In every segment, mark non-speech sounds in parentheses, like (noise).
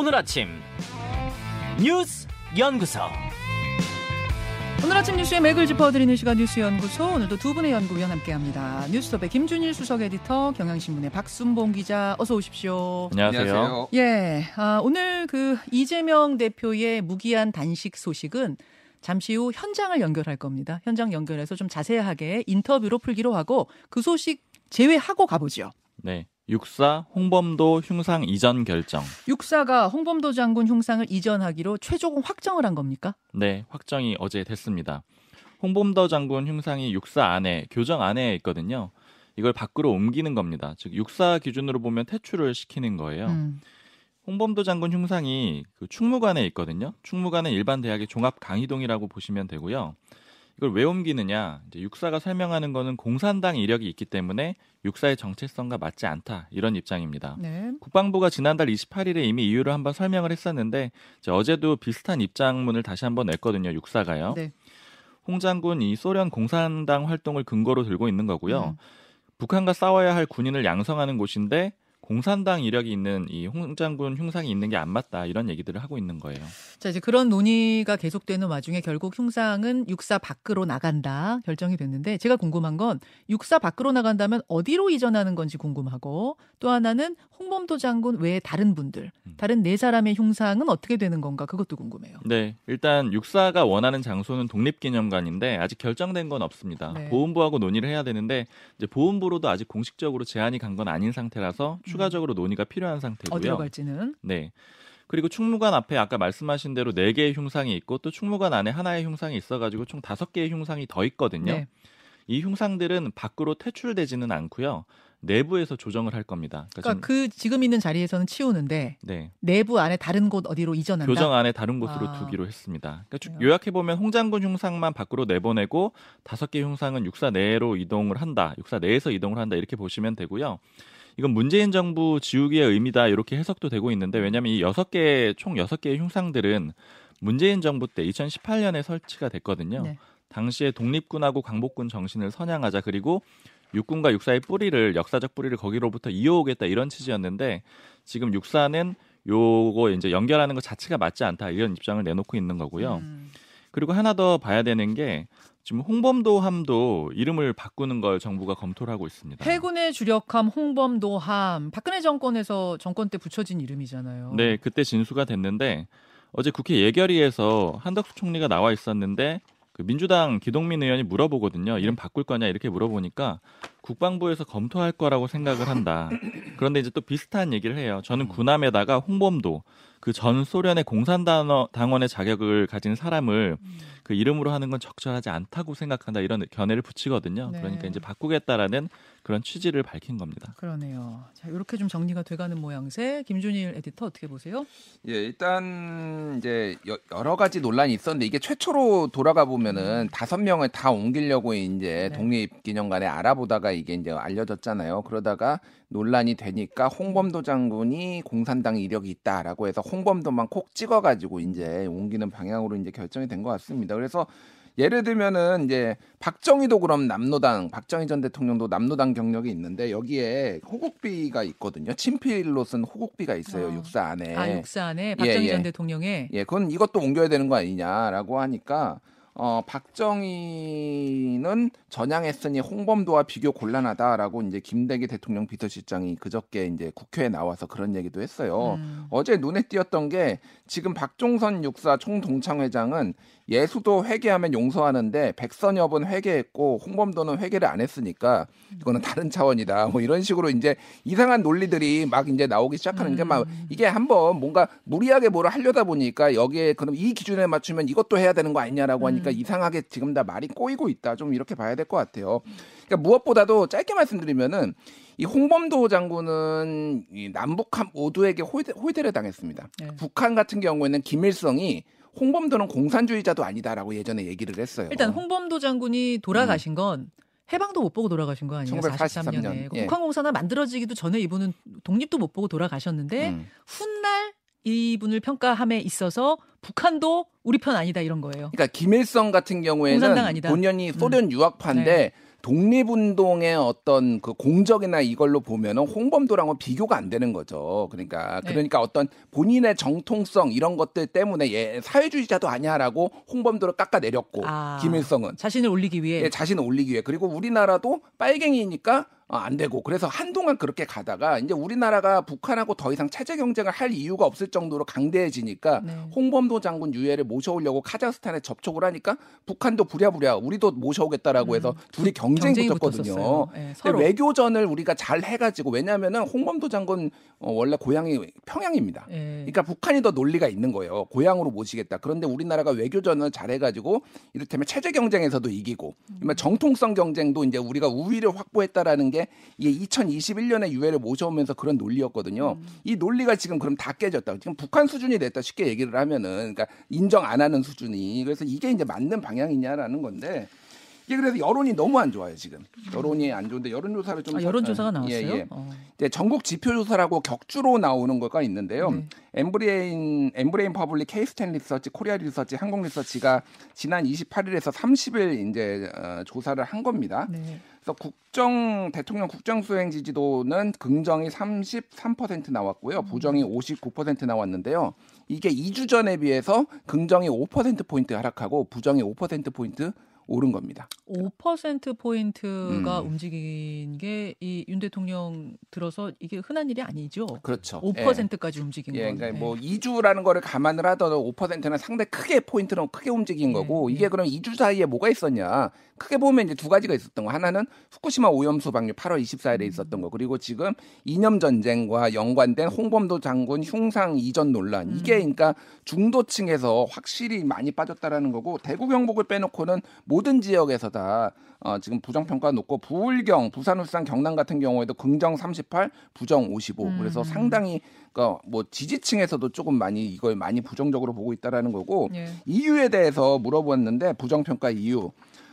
오늘 아침 뉴스 연구소. 오늘 아침 뉴스의 맥을 짚어드리는 시간 뉴스 연구소 오늘도 두 분의 연구위원 함께합니다. 뉴스톱의 김준일 수석 에디터, 경향신문의 박순봉 기자, 어서 오십시오. 안녕하세요. 예, 아, 오늘 그 이재명 대표의 무기한 단식 소식은 잠시 후 현장을 연결할 겁니다. 현장 연결해서 좀 자세하게 인터뷰로 풀기로 하고 그 소식 제외하고 가보죠. 네. 육사 홍범도 흉상 이전 결정. 육사가 홍범도 장군 흉상을 이전하기로 최종 확정을 한 겁니까? 네, 확정이 어제 됐습니다. 홍범도 장군 흉상이 육사 안에 교정 안에 있거든요. 이걸 밖으로 옮기는 겁니다. 즉 육사 기준으로 보면 퇴출을 시키는 거예요. 음. 홍범도 장군 흉상이 그 충무관에 있거든요. 충무관은 일반 대학의 종합 강의동이라고 보시면 되고요. 이걸 왜 옮기느냐? 이제 육사가 설명하는 거는 공산당 이력이 있기 때문에 육사의 정체성과 맞지 않다 이런 입장입니다. 네. 국방부가 지난달 28일에 이미 이유를 한번 설명을 했었는데 어제도 비슷한 입장문을 다시 한번 냈거든요. 육사가요. 네. 홍 장군 이 소련 공산당 활동을 근거로 들고 있는 거고요. 음. 북한과 싸워야 할 군인을 양성하는 곳인데 공산당 이력이 있는 이 홍 장군 흉상이 있는 게 안 맞다 이런 얘기들을 하고 있는 거예요. 자, 이제 그런 논의가 계속되는 와중에 결국 흉상은 육사 밖으로 나간다 결정이 됐는데 제가 궁금한 건 육사 밖으로 나간다면 어디로 이전하는 건지 궁금하고 또 하나는 홍범도 장군 외에 다른 분들, 음. 다른 네 사람의 흉상은 어떻게 되는 건가 그것도 궁금해요. 네, 일단 육사가 원하는 장소는 독립기념관인데 아직 결정된 건 없습니다. 네. 보훈부하고 논의를 해야 되는데 이제 보훈부로도 아직 공식적으로 제안이 간 건 아닌 상태라서 추가적으로 논의가 필요한 상태고요. 음. 어디로 갈지는 네. 그리고 충무관 앞에 아까 말씀하신 대로 네 개의 흉상이 있고 또 충무관 안에 하나의 흉상이 있어가지고 총 다섯 개의 흉상이 더 있거든요. 네. 이 흉상들은 밖으로 퇴출되지는 않고요. 내부에서 조정을 할 겁니다. 그러니까 지금- 그 지금 있는 자리에서는 치우는데 네. 내부 안에 다른 곳 어디로 이전한다. 교정 안에 다른 곳으로 아. 두기로 했습니다. 그러니까? 요약해 보면 홍장군 흉상만 밖으로 내보내고 다섯 개 흉상은 육사 내로 이동을 한다. 육사 내에서 이동을 한다. 이렇게 보시면 되고요. 이건 문재인 정부 지우기의 의미다 이렇게 해석도 되고 있는데 왜냐하면 이 여섯 개 총 여섯 개의 흉상들은 문재인 정부 때 2018년에 설치가 됐거든요. 네. 당시에 독립군하고 광복군 정신을 선양하자 그리고 육군과 육사의 뿌리를 역사적 뿌리를 거기로부터 이어오겠다 이런 취지였는데 지금 육사는 요거 이제 연결하는 것 자체가 맞지 않다 이런 입장을 내놓고 있는 거고요. 음. 그리고 하나 더 봐야 되는 게 지금 홍범도함도 이름을 바꾸는 걸 정부가 검토를 하고 있습니다. 해군의 주력함 홍범도함 박근혜 정권에서 정권 때 붙여진 이름이잖아요. 네, 그때 진수가 됐는데 어제 국회 예결위에서 한덕수 총리가 나와 있었는데 그 민주당 기동민 의원이 물어보거든요. 이름 바꿀 거냐 이렇게 물어보니까 국방부에서 검토할 거라고 생각을 한다. 그런데 이제 또 비슷한 얘기를 해요. 저는 군함에다가 홍범도 그 전 소련의 공산당원의 자격을 가진 사람을 그 이름으로 하는 건 적절하지 않다고 생각한다 이런 견해를 붙이거든요. 네. 그러니까 이제 바꾸겠다라는 그런 취지를 밝힌 겁니다. 그러네요. 자, 이렇게 좀 정리가 돼가는 모양새. 김준일 에디터 어떻게 보세요? 예, 일단 이제 여, 여러 가지 논란이 있었는데 이게 최초로 돌아가 보면은 다섯 명을 다 옮기려고 이제 네. 독립기념관에 알아보다가 이게 이제 알려졌잖아요. 그러다가 논란이 되니까 홍범도 장군이 공산당 이력이 있다라고 해서 홍범도만 콕 찍어가지고 이제 옮기는 방향으로 이제 결정이 된 것 같습니다. 그래서 예를 들면은 이제 박정희도 그럼 남노당 박정희 전 대통령도 남노당 경력이 있는데 여기에 호국비가 있거든요. 친필로 쓴 호국비가 있어요. 아. 육사 안에. 아 육사 안에 박정희 예. 전 대통령의 예, 그건 이것도 옮겨야 되는 거 아니냐라고 하니까 어 박정희는 전향했으니 홍범도와 비교 곤란하다라고 이제 김대기 대통령 비서실장이 그저께 이제 국회에 나와서 그런 얘기도 했어요. 음. 어제 눈에 띄었던 게 지금 박종선 육사 총동창회장은 예수도 회개하면 용서하는데 백선엽은 회개했고 홍범도는 회개를 안 했으니까 이거는 다른 차원이다. 뭐 이런 식으로 이제 이상한 논리들이 막 이제 나오기 시작하는 게막 음. 이게 한번 뭔가 무리하게 뭐를 하려다 보니까 여기에 그럼 이 기준에 맞추면 이것도 해야 되는 거 아니냐라고 하니까 음. 이상하게 지금 다 말이 꼬이고 있다. 좀 이렇게 봐야 될 것 같아요. 그러니까 무엇보다도 짧게 말씀드리면은 이 홍범도 장군은 이 남북한 모두에게 홀대, 홀대를 당했습니다. 네. 북한 같은 경우에는 김일성이 홍범도는 공산주의자도 아니다라고 예전에 얘기를 했어요. 일단 홍범도 장군이 돌아가신 건 해방도 못 보고 돌아가신 거 아니에요? 1943 43년에. 년. 예. 북한공산당 만들어지기도 전에 이분은 독립도 못 보고 돌아가셨는데 음. 훗날 이분을 평가함에 있어서 북한도 우리 편 아니다 이런 거예요. 그러니까 김일성 같은 경우에는 공산당 아니다. 본연이 소련 유학파인데 네. 독립운동의 어떤 그 공적이나 이걸로 보면은 홍범도랑은 비교가 안 되는 거죠. 그러니까 네. 그러니까 어떤 본인의 정통성 이런 것들 때문에 얘 사회주의자도 아니야라고 홍범도를 깎아 내렸고 아. 김일성은 자신을 올리기 위해 예, 자신을 올리기 위해 그리고 우리나라도 빨갱이니까 어, 안 되고 그래서 한동안 그렇게 가다가 이제 우리나라가 북한하고 더 이상 체제 경쟁을 할 이유가 없을 정도로 강대해지니까 네. 홍범도 장군 유해를 모셔오려고 카자흐스탄에 접촉을 하니까 북한도 부랴부랴 우리도 모셔오겠다라고 해서 둘이 경쟁이, 음. 경쟁이 붙었거든요. 예, 근데. 외교전을 우리가 잘 해가지고 왜냐하면은 홍범도 장군 어, 원래 고향이 평양입니다. 예. 그러니까 북한이 더 논리가 있는 거예요. 고향으로 모시겠다. 그런데 우리나라가 외교전을 잘 해가지고 이를테면 체제 경쟁에서도 이기고, 그러면 정통성 경쟁도 이제 우리가 우위를 확보했다라는 게 이게 2021년에 유해를 모셔오면서 그런 논리였거든요. 이 논리가 지금 그럼 다 깨졌다. 지금 북한 수준이 됐다. 쉽게 얘기를 하면은, 그러니까 인정 안 하는 수준이. 그래서 이게 이제 맞는 방향이냐라는 건데. 이게 그래서 여론이 너무 안 좋아요 지금 여론이 안 좋은데 여론조사를 좀 아, 여론조사가 나왔어요. 예, 예. 어. 이제 전국 지표조사라고 격주로 나오는 거가 있는데요. 네. 엠브레인 엠브레인 퍼블릭 케이스탯 리서치, 코리아 리서치, 한국 리서치가 지난 28일에서 30일 이제 어, 조사를 한 겁니다. 네. 그래서 국정 대통령 국정 수행 지지도는 긍정이 33% 나왔고요. 부정이 59% 나왔는데요. 이게 2주 전에 비해서 긍정이 5% 포인트 하락하고 부정이 5% 포인트 오른 겁니다. 5% 포인트가 음. 움직인 게 이 윤 대통령 들어서 이게 흔한 일이 아니죠. 그렇죠. 5%까지 움직인 예, 건. 그러니까 네. 뭐 2주라는 거를 감안을 하더라도 5%는 상당히 크게 포인트는 크게 움직인 거고 예, 이게 예. 그럼 2주 사이에 뭐가 있었냐? 크게 보면 이제 두 가지가 있었던 거. 하나는 후쿠시마 오염수 방류 8월 24일에 있었던 거. 그리고 지금 이념 전쟁과 연관된 홍범도 장군 흉상 이전 논란. 이게 그러니까 중도층에서 확실히 많이 빠졌다라는 거고 대구 경북을 빼놓고는 모든 지역에서 다 어, 지금 부정 평가 높고 부울경, 부산, 울산, 경남 같은 경우에도 긍정 38, 부정 55. 그래서 음. 상당히 그러니까 뭐 지지층에서도 조금 많이 이걸 많이 부정적으로 보고 있다라는 거고 예. 이유에 대해서 물어보았는데 부정 평가 이유.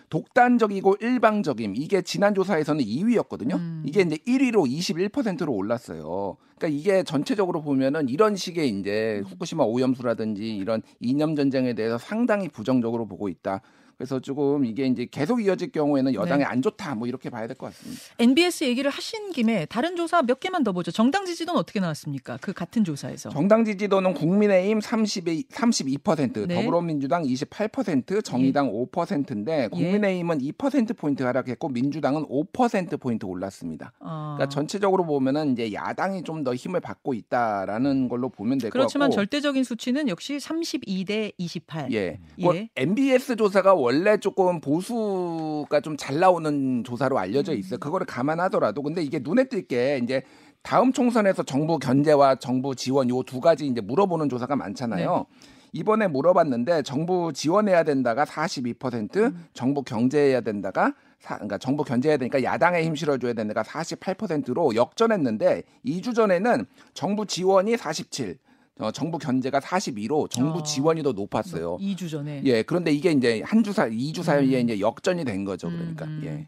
독단적이고 일방적임 이게 지난 조사에서는 2위였거든요. 음. 이게 이제 1위로 21%로 올랐어요. 그러니까 이게 전체적으로 보면은 이런 식의 이제 후쿠시마 오염수라든지 이런 이념 전쟁에 대해서 상당히 부정적으로 보고 있다. 그래서 조금 이게 이제 계속 이어질 경우에는 여당이 네. 안 좋다 뭐 이렇게 봐야 될 것 같습니다. NBS 얘기를 하신 김에 다른 조사 몇 개만 더 보죠. 정당 지지도는 어떻게 나왔습니까? 그 같은 조사에서. 정당 지지도는 국민의힘 32, 32%, 네. 더불어민주당 28%, 정의당 5%인데 국민의힘은 2% 포인트 하락했고 민주당은 5% 포인트 올랐습니다. 어. 그러니까 전체적으로 보면은 이제 야당이 좀 더 힘을 받고 있다라는 걸로 보면 될 것 같고. 그렇지만 절대적인 수치는 역시 32대 28. 예. 예. 뭐 MBS 조사가 원래 조금 보수가 좀 잘 나오는 조사로 알려져 음. 있어요. 그거를 감안하더라도 근데 이게 눈에 띄게 이제 다음 총선에서 정부 견제와 정부 지원 요 두 가지 이제 물어보는 조사가 많잖아요. 네. 이번에 물어봤는데 정부 지원해야 된다가 42%, 음. 정부 경제해야 된다가 사, 그러니까 정부 견제해야 되니까 야당에 힘 실어줘야 된다가 48%로 역전했는데 2주 전에는 정부 지원이 47, 어, 정부 견제가 42로 정부 어. 지원이 더 높았어요. 2주 전에. 예, 그런데 이게 이제 한 주 사, 2주 사이에 음. 이제 역전이 된 거죠. 그러니까. 음, 음. 예.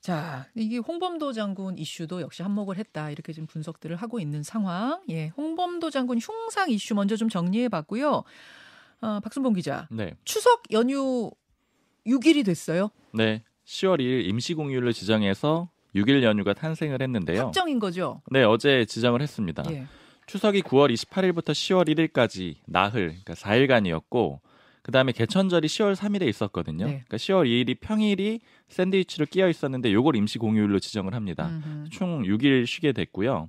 자, 이게 홍범도 장군 이슈도 역시 한몫을 했다. 이렇게 지금 분석들을 하고 있는 상황. 예. 홍범도 장군 흉상 이슈 먼저 좀 정리해 봤고요. 어, 박순봉 기자. 네. 추석 연휴 6일이 됐어요. 네. 10월 2일 임시 공휴일로 지정해서 6일 연휴가 탄생을 했는데요. 확정인 거죠. 네, 어제 지정을 했습니다. 예. 추석이 9월 28일부터 10월 1일까지 나흘, 그러니까 4일간이었고 그다음에 개천절이 10월 3일에 있었거든요. 네. 그러니까 10월 2일이 평일이 샌드위치로 끼어 있었는데 요걸 임시 공휴일로 지정을 합니다. 음흠. 총 6일 쉬게 됐고요.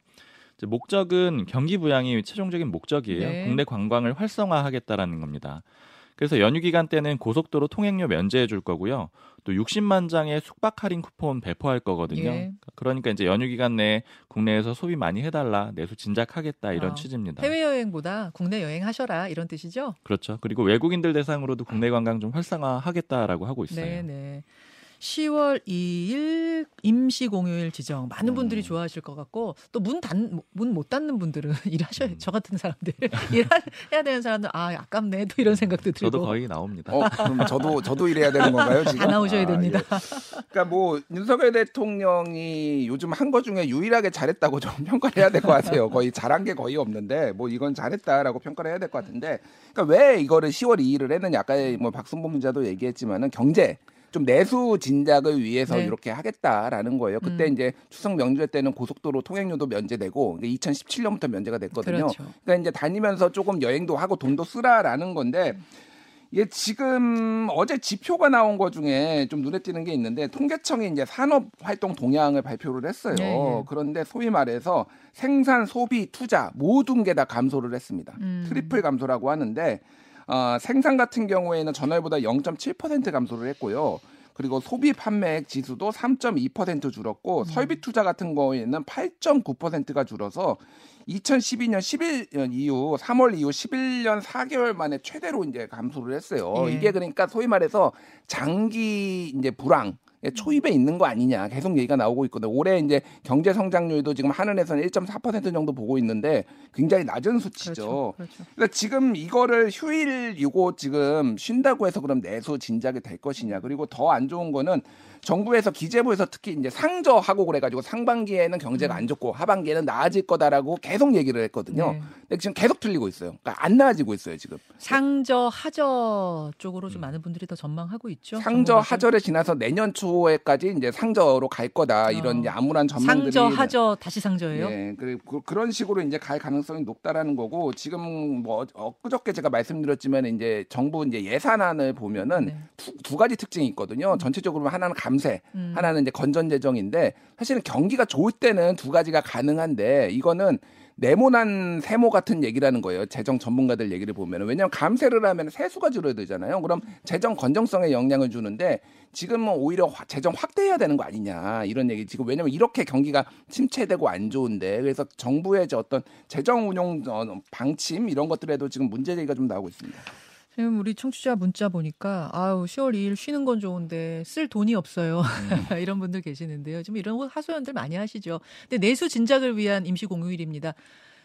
이제 목적은 경기 부양이 최종적인 목적이에요. 네. 국내 관광을 활성화하겠다라는 겁니다. 그래서 연휴 기간 때는 고속도로 통행료 면제해 줄 거고요. 또 60만 장의 숙박 할인 쿠폰 배포할 거거든요. 예. 그러니까 이제 연휴 기간 내에 국내에서 소비 많이 해달라, 내수 진작하겠다 이런 아, 취지입니다. 해외 여행보다 국내 여행 하셔라 이런 뜻이죠. 그렇죠. 그리고 외국인들 대상으로도 국내 관광 좀 활성화하겠다라고 하고 있어요. 네, 네. 10월 2일 임시 공휴일 지정 많은 음. 분들이 좋아하실 것 같고 또 문 닫 문 못 닫는 분들은 (laughs) 일하셔야 음. 저 같은 사람들 (laughs) 일해야 되는 사람들 아 아깝네 또 이런 생각도 들고 저도 거의 나옵니다. 어, 그럼 저도 저도 이래야 되는 건가요, 지금? 다 나오셔야 아, 됩니다. 예. 그러니까 뭐 윤석열 대통령이 요즘 한 거 중에 유일하게 잘했다고 좀 (laughs) 평가를 해야 될 것 같아요. 거의 잘한 게 거의 없는데 뭐 이건 잘했다라고 평가를 해야 될 것 같은데 그러니까 왜 이거를 10월 2일을 했느냐 아까 뭐 박순봉 기자도 얘기했지만은 경제 좀 내수 진작을 위해서 네. 이렇게 하겠다라는 거예요. 그때 음. 이제 추석 명절 때는 고속도로 통행료도 면제되고 2017년부터 면제가 됐거든요. 그렇죠. 그러니까 이제 다니면서 조금 여행도 하고 돈도 쓰라라는 건데 이게 지금 어제 지표가 나온 것 중에 좀 눈에 띄는 게 있는데 통계청이 이제 산업 활동 동향을 발표를 했어요. 네, 네. 그런데 소위 말해서 생산, 소비, 투자 모든 게 다 감소를 했습니다. 음. 트리플 감소라고 하는데 어, 생산 같은 경우에는 전월보다 0.7% 감소를 했고요. 그리고 소비 판매액 지수도 3.2% 줄었고 음. 설비 투자 같은 거에는 8.9%가 줄어서 2012년 11년 이후 3월 이후 11년 4개월 만에 최대로 이제 감소를 했어요. 예. 이게 그러니까 소위 말해서 장기 이제 불황 초입에 있는 거 아니냐 계속 얘기가 나오고 있거든요. 올해 이제 경제 성장률도 지금 한은에서는 1.4% 정도 보고 있는데 굉장히 낮은 수치죠. 그렇죠. 그렇죠. 그러니까 지금 이거를 휴일이고 지금 쉰다고 해서 그럼 내수 진작이 될 것이냐. 그리고 더 안 좋은 거는 정부에서 기재부에서 특히 이제 상저하고 그래가지고 상반기에는 경제가 안 좋고 하반기에는 나아질 거다라고 계속 얘기를 했거든요. 네. 근데 지금 계속 틀리고 있어요. 그러니까 안 나아지고 있어요 지금. 상저 하저 쪽으로 좀 많은 분들이 더 전망하고 있죠. 음. 상저. 하절에 지나서 내년 초에까지 이제 상저로 갈 거다 이런 어. 이제 암울한 전망들이 상저 하저 다시 상저예요. 예, 그리고 그, 런 식으로 이제 갈 가능성이 높다라는 거고 지금 뭐 엊그저께 제가 말씀드렸지만 이제 정부 이제 예산안을 보면은 네. 두, 두 가지 특징이 있거든요. 전체적으로 하나는 감 세, 음. 하나는 이제 건전 재정인데 사실은 경기가 좋을 때는 두 가지가 가능한데 이거는 네모난 세모 같은 얘기라는 거예요. 재정 전문가들 얘기를 보면은 왜냐하면 감세를 하면 세수가 줄어들잖아요. 그럼 재정 건정성에 영향을 주는데 지금은 오히려 화- 재정 확대해야 되는 거 아니냐 이런 얘기 지금 왜냐하면 이렇게 경기가 침체되고 안 좋은데 그래서 정부의 저 어떤 재정 운용 어, 방침 이런 것들에도 지금 문제 제기가 좀 나오고 있습니다. 지금 우리 청취자 문자 보니까 아우 10월 2일 쉬는 건 좋은데 쓸 돈이 없어요. (laughs) 이런 분들 계시는데요. 지금 이런 거 하소연들 많이 하시죠. 근데 내수 진작을 위한 임시 공휴일입니다.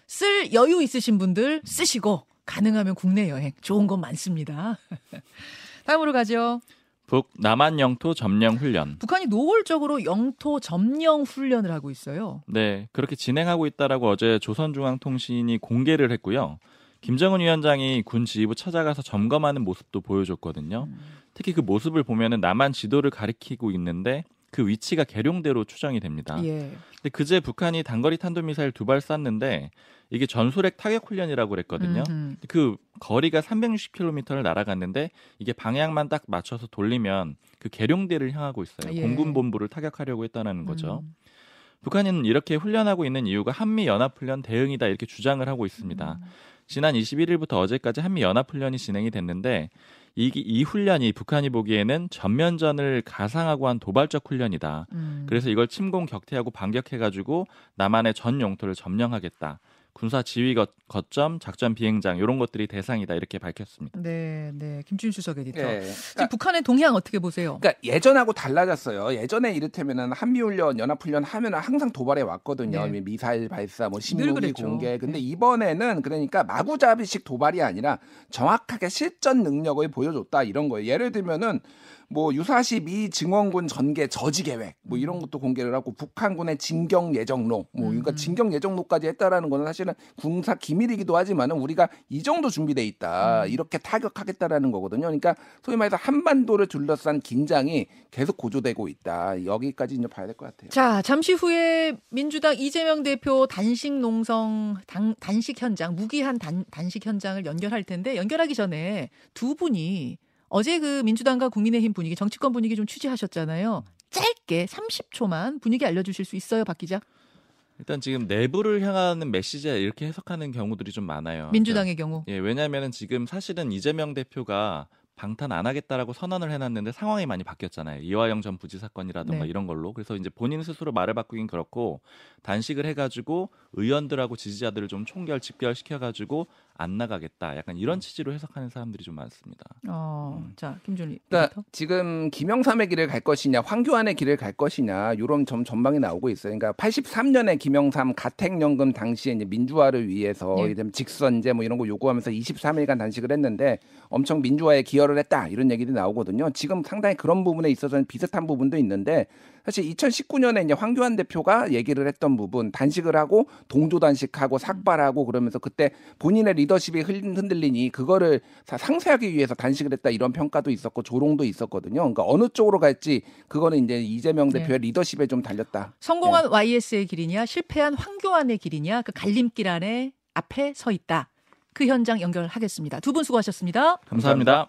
쓸 여유 있으신 분들 쓰시고 가능하면 국내 여행 좋은 건 많습니다. (laughs) 다음으로 가죠. 북 남한 영토 점령 훈련. 북한이 노골적으로 영토 점령 훈련을 하고 있어요. 네, 그렇게 진행하고 있다라고 어제 조선중앙통신이 공개를 했고요. 김정은 위원장이 군 지휘부 찾아가서 점검하는 모습도 보여줬거든요. 특히 그 모습을 보면은 남한 지도를 가리키고 있는데 그 위치가 계룡대로 추정이 됩니다. 예. 근데 그제 북한이 단거리 탄도미사일 두 발 쐈는데 이게 전술핵 타격 훈련이라고 그랬거든요. 음흠. 그 거리가 360km를 날아갔는데 이게 방향만 딱 맞춰서 돌리면 그 계룡대를 향하고 있어요. 예. 공군 본부를 타격하려고 했다는 거죠. 음. 북한은 이렇게 훈련하고 있는 이유가 한미 연합 훈련 대응이다 이렇게 주장을 하고 있습니다. 음. 지난 21일부터 어제까지 한미 연합 훈련이 진행이 됐는데 이, 이 훈련이 북한이 보기에는 전면전을 가상하고 한 도발적 훈련이다. 음. 그래서 이걸 침공 격퇴하고 반격해가지고 남한의 전 영토를 점령하겠다. 군사 지휘 거, 거점, 작전 비행장 이런 것들이 대상이다 이렇게 밝혔습니다. 네, 네. 김준 수석 에디터. 예. 지금 북한의 동향 어떻게 보세요? 그러니까 예전하고 달라졌어요. 예전에 이를테면은 한미훈련, 연합훈련 하면은 항상 도발해 왔거든요. 네. 미사일 발사, 뭐늘 신무기. 공개. 근데 네. 이번에는 그러니까 마구잡이식 도발이 아니라 정확하게 실전 능력을 보여줬다 이런 거예요. 예를 들면은 뭐 유사시 미 증원군 전개 저지 계획 뭐 이런 것도 공개를 하고 북한군의 진격 예정로 뭐 그러니까 음. 진격 예정로까지 했다라는 거는 사실은 군사 기밀이기도 하지만은 우리가 이 정도 준비돼 있다 음. 이렇게 타격하겠다라는 거거든요. 그러니까 소위 말해서 한반도를 둘러싼 긴장이 계속 고조되고 있다. 여기까지 이제 봐야 될 것 같아요. 자, 잠시 후에 민주당 이재명 대표 단식 농성 당, 단식 현장, 무기한 단, 단식 현장을 연결할 텐데 연결하기 전에 두 분이 어제 그 민주당과 국민의힘 분위기, 정치권 분위기 좀 취재하셨잖아요. 짧게 30초만 분위기 알려주실 수 있어요, 박 기자? 일단 지금 내부를 향하는 메시지 이렇게 해석하는 경우들이 좀 많아요. 민주당의 경우. 예, 왜냐하면은 지금 사실은 이재명 대표가 방탄 안 하겠다라고 선언을 해놨는데 상황이 많이 바뀌었잖아요. 이화영 전 부지 사건이라든가 네. 이런 걸로. 그래서 이제 본인 스스로 말을 바꾸긴 그렇고 단식을 해가지고 의원들하고 지지자들을 좀 총결 집결 시켜가지고 안 나가겠다. 약간 이런 취지로 해석하는 사람들이 좀 많습니다. 어, 음. 자, 김준희. 그러니까. 지금 김영삼의 길을 갈 것이냐, 황교안의 길을 갈 것이냐 이런 점 전망이 나오고 있어요. 그러니까 83년에 김영삼 가택연금 당시에 이제 민주화를 위해서 예. 직선제 뭐 이런 거 요구하면서 23일간 단식을 했는데 엄청 민주화에 기여 를 기여를 했다 이런 얘기들이 나오거든요. 지금 상당히 그런 부분에 있어서는 비슷한 부분도 있는데 사실 2019년에 이제 황교안 대표가 얘기를 했던 부분 단식을 하고 동조 단식하고 삭발하고 그러면서 그때 본인의 리더십이 흔- 흔들리니 그거를 사- 상쇄하기 위해서 단식을 했다 이런 평가도 있었고 조롱도 있었거든요. 그러니까 어느 쪽으로 갈지 그거는 이제 이재명 네. 대표의 리더십에 좀 달렸다. 성공한 YS의 길이냐 실패한 황교안의 길이냐 그 갈림길 안에 앞에 서 있다. 그 현장 연결하겠습니다. 두 분 수고하셨습니다. 감사합니다.